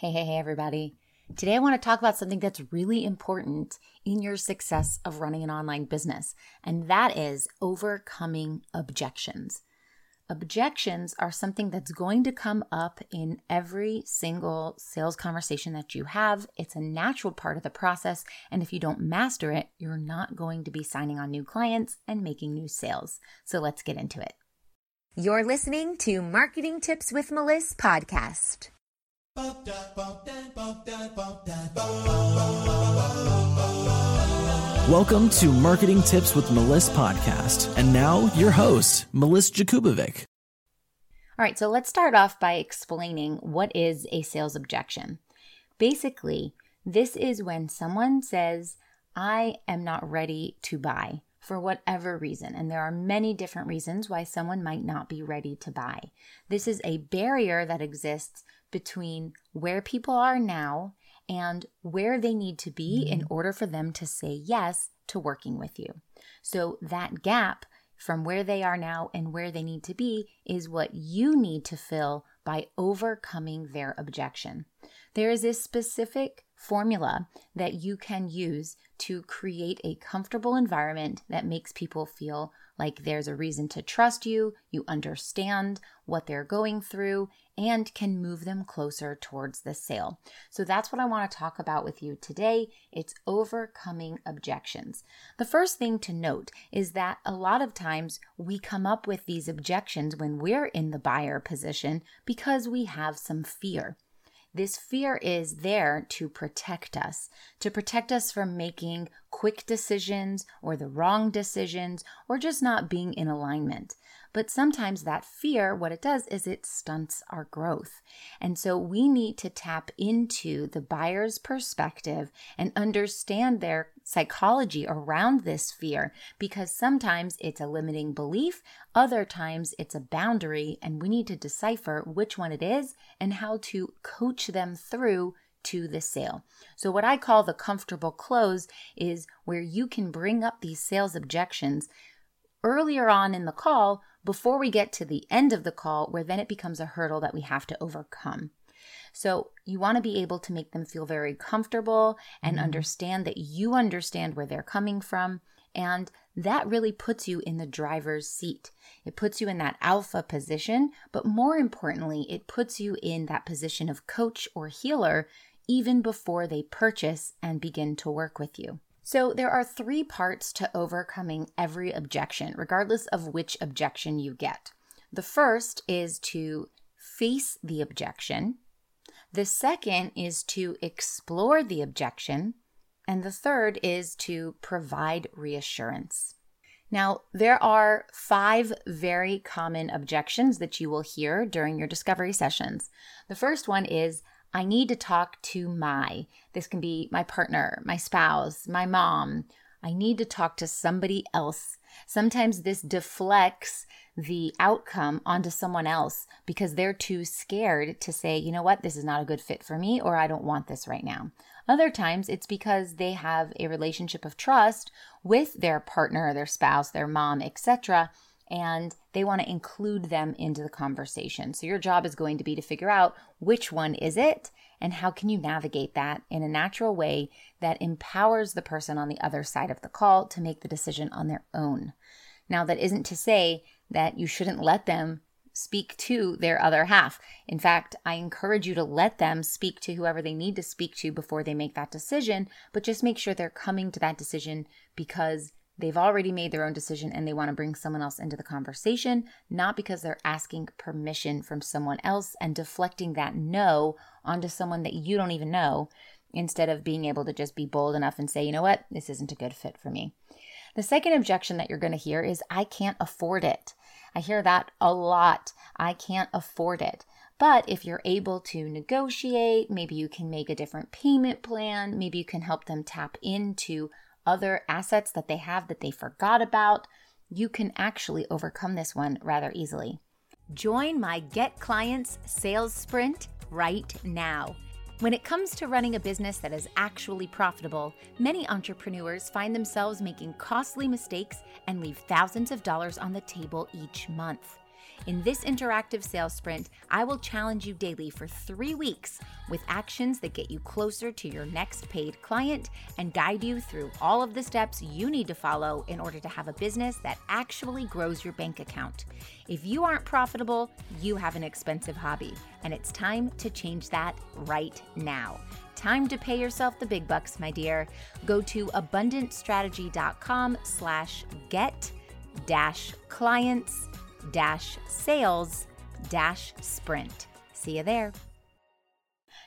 Hey, hey, hey, everybody. Today, I want to talk about something that's really important in your success of running an online business, and that is overcoming objections. Objections are something that's going to come up in every single sales conversation that you have. It's a natural part of the process, and if you don't master it, you're not going to be signing on new clients and making new sales. So let's get into it. You're listening to Marketing Tips with Melissa podcast. Welcome to Marketing Tips with Melissa podcast. And now your host, Melissa Jakubovic. All right, so let's start off by explaining what is a sales objection. Basically, this is when someone says, I am not ready to buy for whatever reason. And there are many different reasons why someone might not be ready to buy. This is a barrier that exists between where people are now and where they need to be in mm-hmm. order for them to say yes to working with you. So that gap from where they are now and where they need to be is what you need to fill by overcoming their objection. There is a specific formula that you can use to create a comfortable environment that makes people feel like there's a reason to trust you, you understand what they're going through, and can move them closer towards the sale. So that's what I want to talk about with you today. It's overcoming objections. The first thing to note is that a lot of times we come up with these objections when we're in the buyer position because we have some fear. This fear is there to protect us, to protect us from making quick decisions or the wrong decisions or just not being in alignment. But sometimes that fear, what it does is it stunts our growth. And so we need to tap into the buyer's perspective and understand their psychology around this fear because sometimes it's a limiting belief, other times it's a boundary, and we need to decipher which one it is and how to coach them through to the sale. So, what I call the comfortable close is where you can bring up these sales objections earlier on in the call before we get to the end of the call, where then it becomes a hurdle that we have to overcome. So, you want to be able to make them feel very comfortable and mm-hmm. understand that you understand where they're coming from. And that really puts you in the driver's seat. It puts you in that alpha position, but more importantly, it puts you in that position of coach or healer even before they purchase and begin to work with you. So, there are three parts to overcoming every objection, regardless of which objection you get. The first is to face the objection, the second is to explore the objection, and the third is to provide reassurance. Now, there are five very common objections that you will hear during your discovery sessions. The first one is I need to talk to my. This can be my partner, my spouse, my mom. I need to talk to somebody else. Sometimes this deflects the outcome onto someone else because they're too scared to say, you know what, this is not a good fit for me, or I don't want this right now. Other times it's because they have a relationship of trust with their partner, their spouse, their mom, etc and they want to include them into the conversation. So your job is going to be to figure out which one is it and how can you navigate that in a natural way that empowers the person on the other side of the call to make the decision on their own. Now that isn't to say that you shouldn't let them speak to their other half. In fact, I encourage you to let them speak to whoever they need to speak to before they make that decision, but just make sure they're coming to that decision because They've already made their own decision and they want to bring someone else into the conversation, not because they're asking permission from someone else and deflecting that no onto someone that you don't even know, instead of being able to just be bold enough and say, you know what, this isn't a good fit for me. The second objection that you're going to hear is, I can't afford it. I hear that a lot. I can't afford it. But if you're able to negotiate, maybe you can make a different payment plan, maybe you can help them tap into other assets that they have that they forgot about, you can actually overcome this one rather easily. Join my Get Clients Sales Sprint right now. When it comes to running a business that is actually profitable, many entrepreneurs find themselves making costly mistakes and leave thousands of dollars on the table each month. In this interactive sales sprint, I will challenge you daily for three weeks with actions that get you closer to your next paid client and guide you through all of the steps you need to follow in order to have a business that actually grows your bank account. If you aren't profitable, you have an expensive hobby, and it's time to change that right now. Time to pay yourself the big bucks, my dear. Go to abundantstrategy.com slash get dash clients sales sprint. See you there.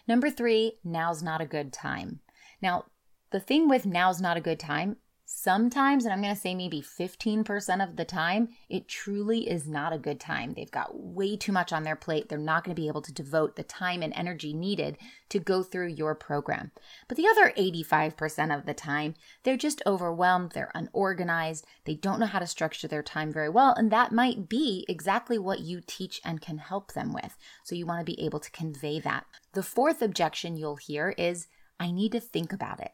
Number three, now's not a good time. Now, the thing with now's not a good time sometimes, and I'm going to say maybe 15% of the time, it truly is not a good time. They've got way too much on their plate. They're not going to be able to devote the time and energy needed to go through your program. But the other 85% of the time, they're just overwhelmed, they're unorganized, they don't know how to structure their time very well, and that might be exactly what you teach and can help them with. So you want to be able to convey that. The fourth objection you'll hear is, I need to think about it.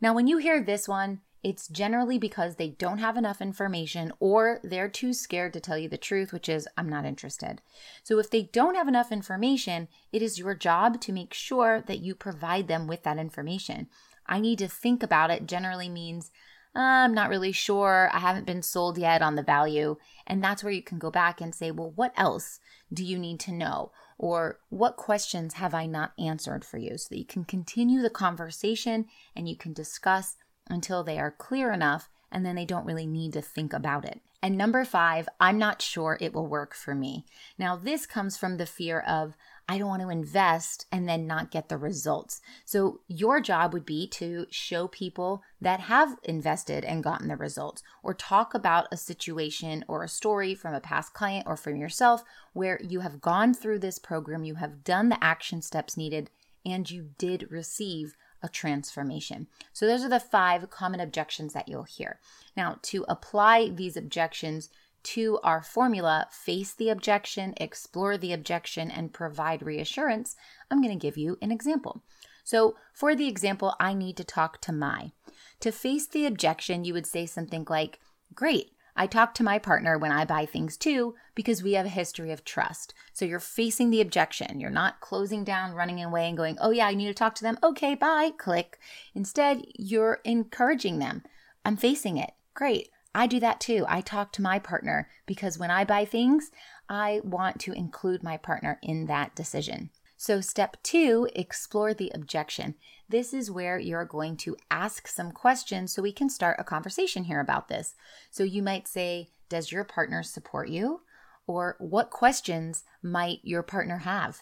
Now, when you hear this one, it's generally because they don't have enough information or they're too scared to tell you the truth, which is, I'm not interested. So, if they don't have enough information, it is your job to make sure that you provide them with that information. I need to think about it generally means, uh, I'm not really sure. I haven't been sold yet on the value. And that's where you can go back and say, well, what else do you need to know? Or what questions have I not answered for you? So that you can continue the conversation and you can discuss until they are clear enough and then they don't really need to think about it. And number five, I'm not sure it will work for me. Now, this comes from the fear of, I don't want to invest and then not get the results. So, your job would be to show people that have invested and gotten the results, or talk about a situation or a story from a past client or from yourself where you have gone through this program, you have done the action steps needed, and you did receive a transformation. So, those are the five common objections that you'll hear. Now, to apply these objections to our formula, face the objection, explore the objection, and provide reassurance, I'm going to give you an example. So, for the example, I need to talk to my. To face the objection, you would say something like, Great, I talk to my partner when I buy things too because we have a history of trust. So you're facing the objection. You're not closing down, running away, and going, oh, yeah, I need to talk to them. Okay, bye, click. Instead, you're encouraging them. I'm facing it. Great. I do that too. I talk to my partner because when I buy things, I want to include my partner in that decision. So, step two, explore the objection. This is where you're going to ask some questions so we can start a conversation here about this. So, you might say, Does your partner support you? Or what questions might your partner have?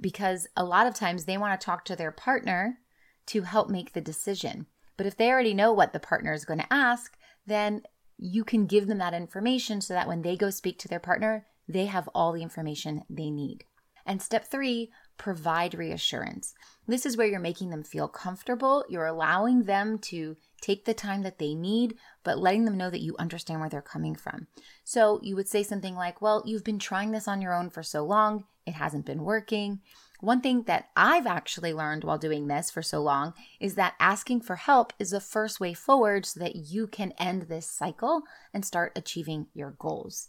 Because a lot of times they want to talk to their partner to help make the decision. But if they already know what the partner is going to ask, then you can give them that information so that when they go speak to their partner, they have all the information they need. And step three, provide reassurance. This is where you're making them feel comfortable. You're allowing them to take the time that they need, but letting them know that you understand where they're coming from. So you would say something like, Well, you've been trying this on your own for so long, it hasn't been working. One thing that I've actually learned while doing this for so long is that asking for help is the first way forward so that you can end this cycle and start achieving your goals.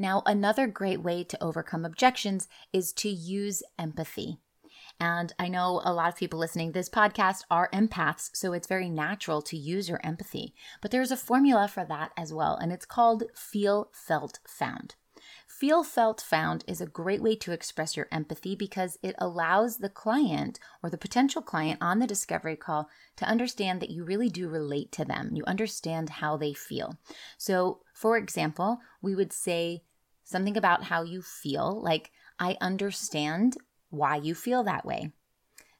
Now, another great way to overcome objections is to use empathy. And I know a lot of people listening to this podcast are empaths, so it's very natural to use your empathy. But there's a formula for that as well, and it's called feel, felt, found. Feel, felt, found is a great way to express your empathy because it allows the client or the potential client on the discovery call to understand that you really do relate to them. You understand how they feel. So, for example, we would say, something about how you feel, like, I understand why you feel that way.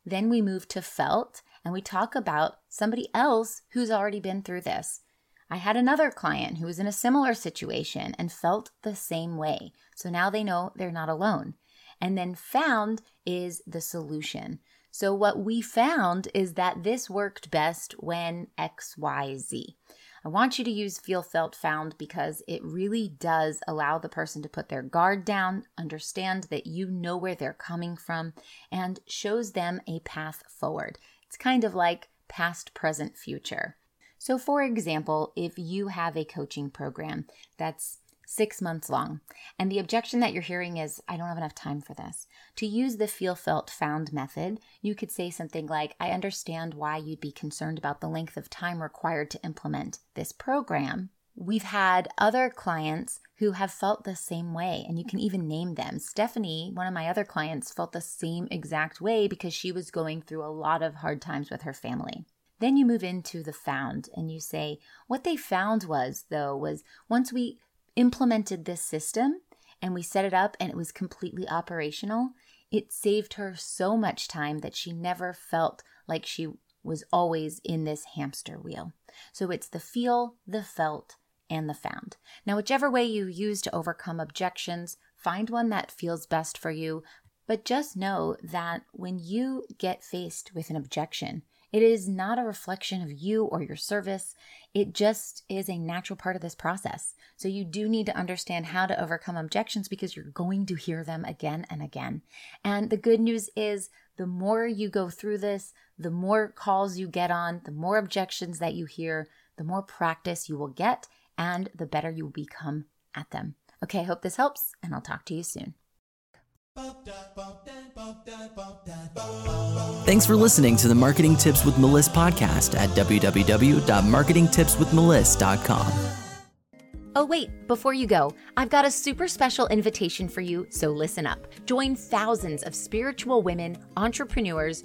Then we move to felt and we talk about somebody else who's already been through this. I had another client who was in a similar situation and felt the same way. So now they know they're not alone. And then found is the solution. So what we found is that this worked best when XYZ. I want you to use feel, felt, found because it really does allow the person to put their guard down, understand that you know where they're coming from, and shows them a path forward. It's kind of like past, present, future. So, for example, if you have a coaching program that's six months long. And the objection that you're hearing is, I don't have enough time for this. To use the feel, felt, found method, you could say something like, I understand why you'd be concerned about the length of time required to implement this program. We've had other clients who have felt the same way, and you can even name them. Stephanie, one of my other clients, felt the same exact way because she was going through a lot of hard times with her family. Then you move into the found and you say, what they found was, though, was once we implemented this system and we set it up and it was completely operational, it saved her so much time that she never felt like she was always in this hamster wheel. So it's the feel, the felt, and the found. Now, whichever way you use to overcome objections, find one that feels best for you. But just know that when you get faced with an objection, it is not a reflection of you or your service. It just is a natural part of this process. So you do need to understand how to overcome objections because you're going to hear them again and again. And the good news is the more you go through this, the more calls you get on, the more objections that you hear, the more practice you will get, and the better you will become at them. Okay, I hope this helps, and I'll talk to you soon. Thanks for listening to the Marketing Tips with Meliss podcast at www.marketingtipswithmeliss.com. Oh, wait, before you go, I've got a super special invitation for you, so listen up. Join thousands of spiritual women, entrepreneurs,